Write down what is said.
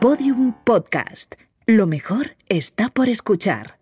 Podium Podcast. Lo mejor está por escuchar.